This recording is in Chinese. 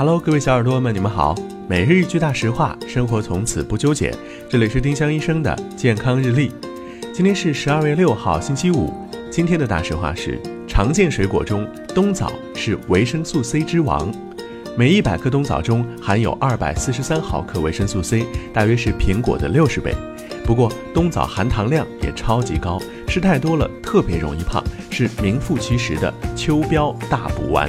Hello，各位小耳朵们，你们好。每日一句大实话，生活从此不纠结。这里是丁香医生的健康日历。今天是十二月六号，星期五。今天的大实话是：常见水果中，冬枣是维生素 C 之王。每一百克冬枣中含有二百四十三毫克维生素 C，大约是苹果的六十倍。不过，冬枣含糖量也超级高，吃太多了特别容易胖，是名副其实的秋膘大补丸。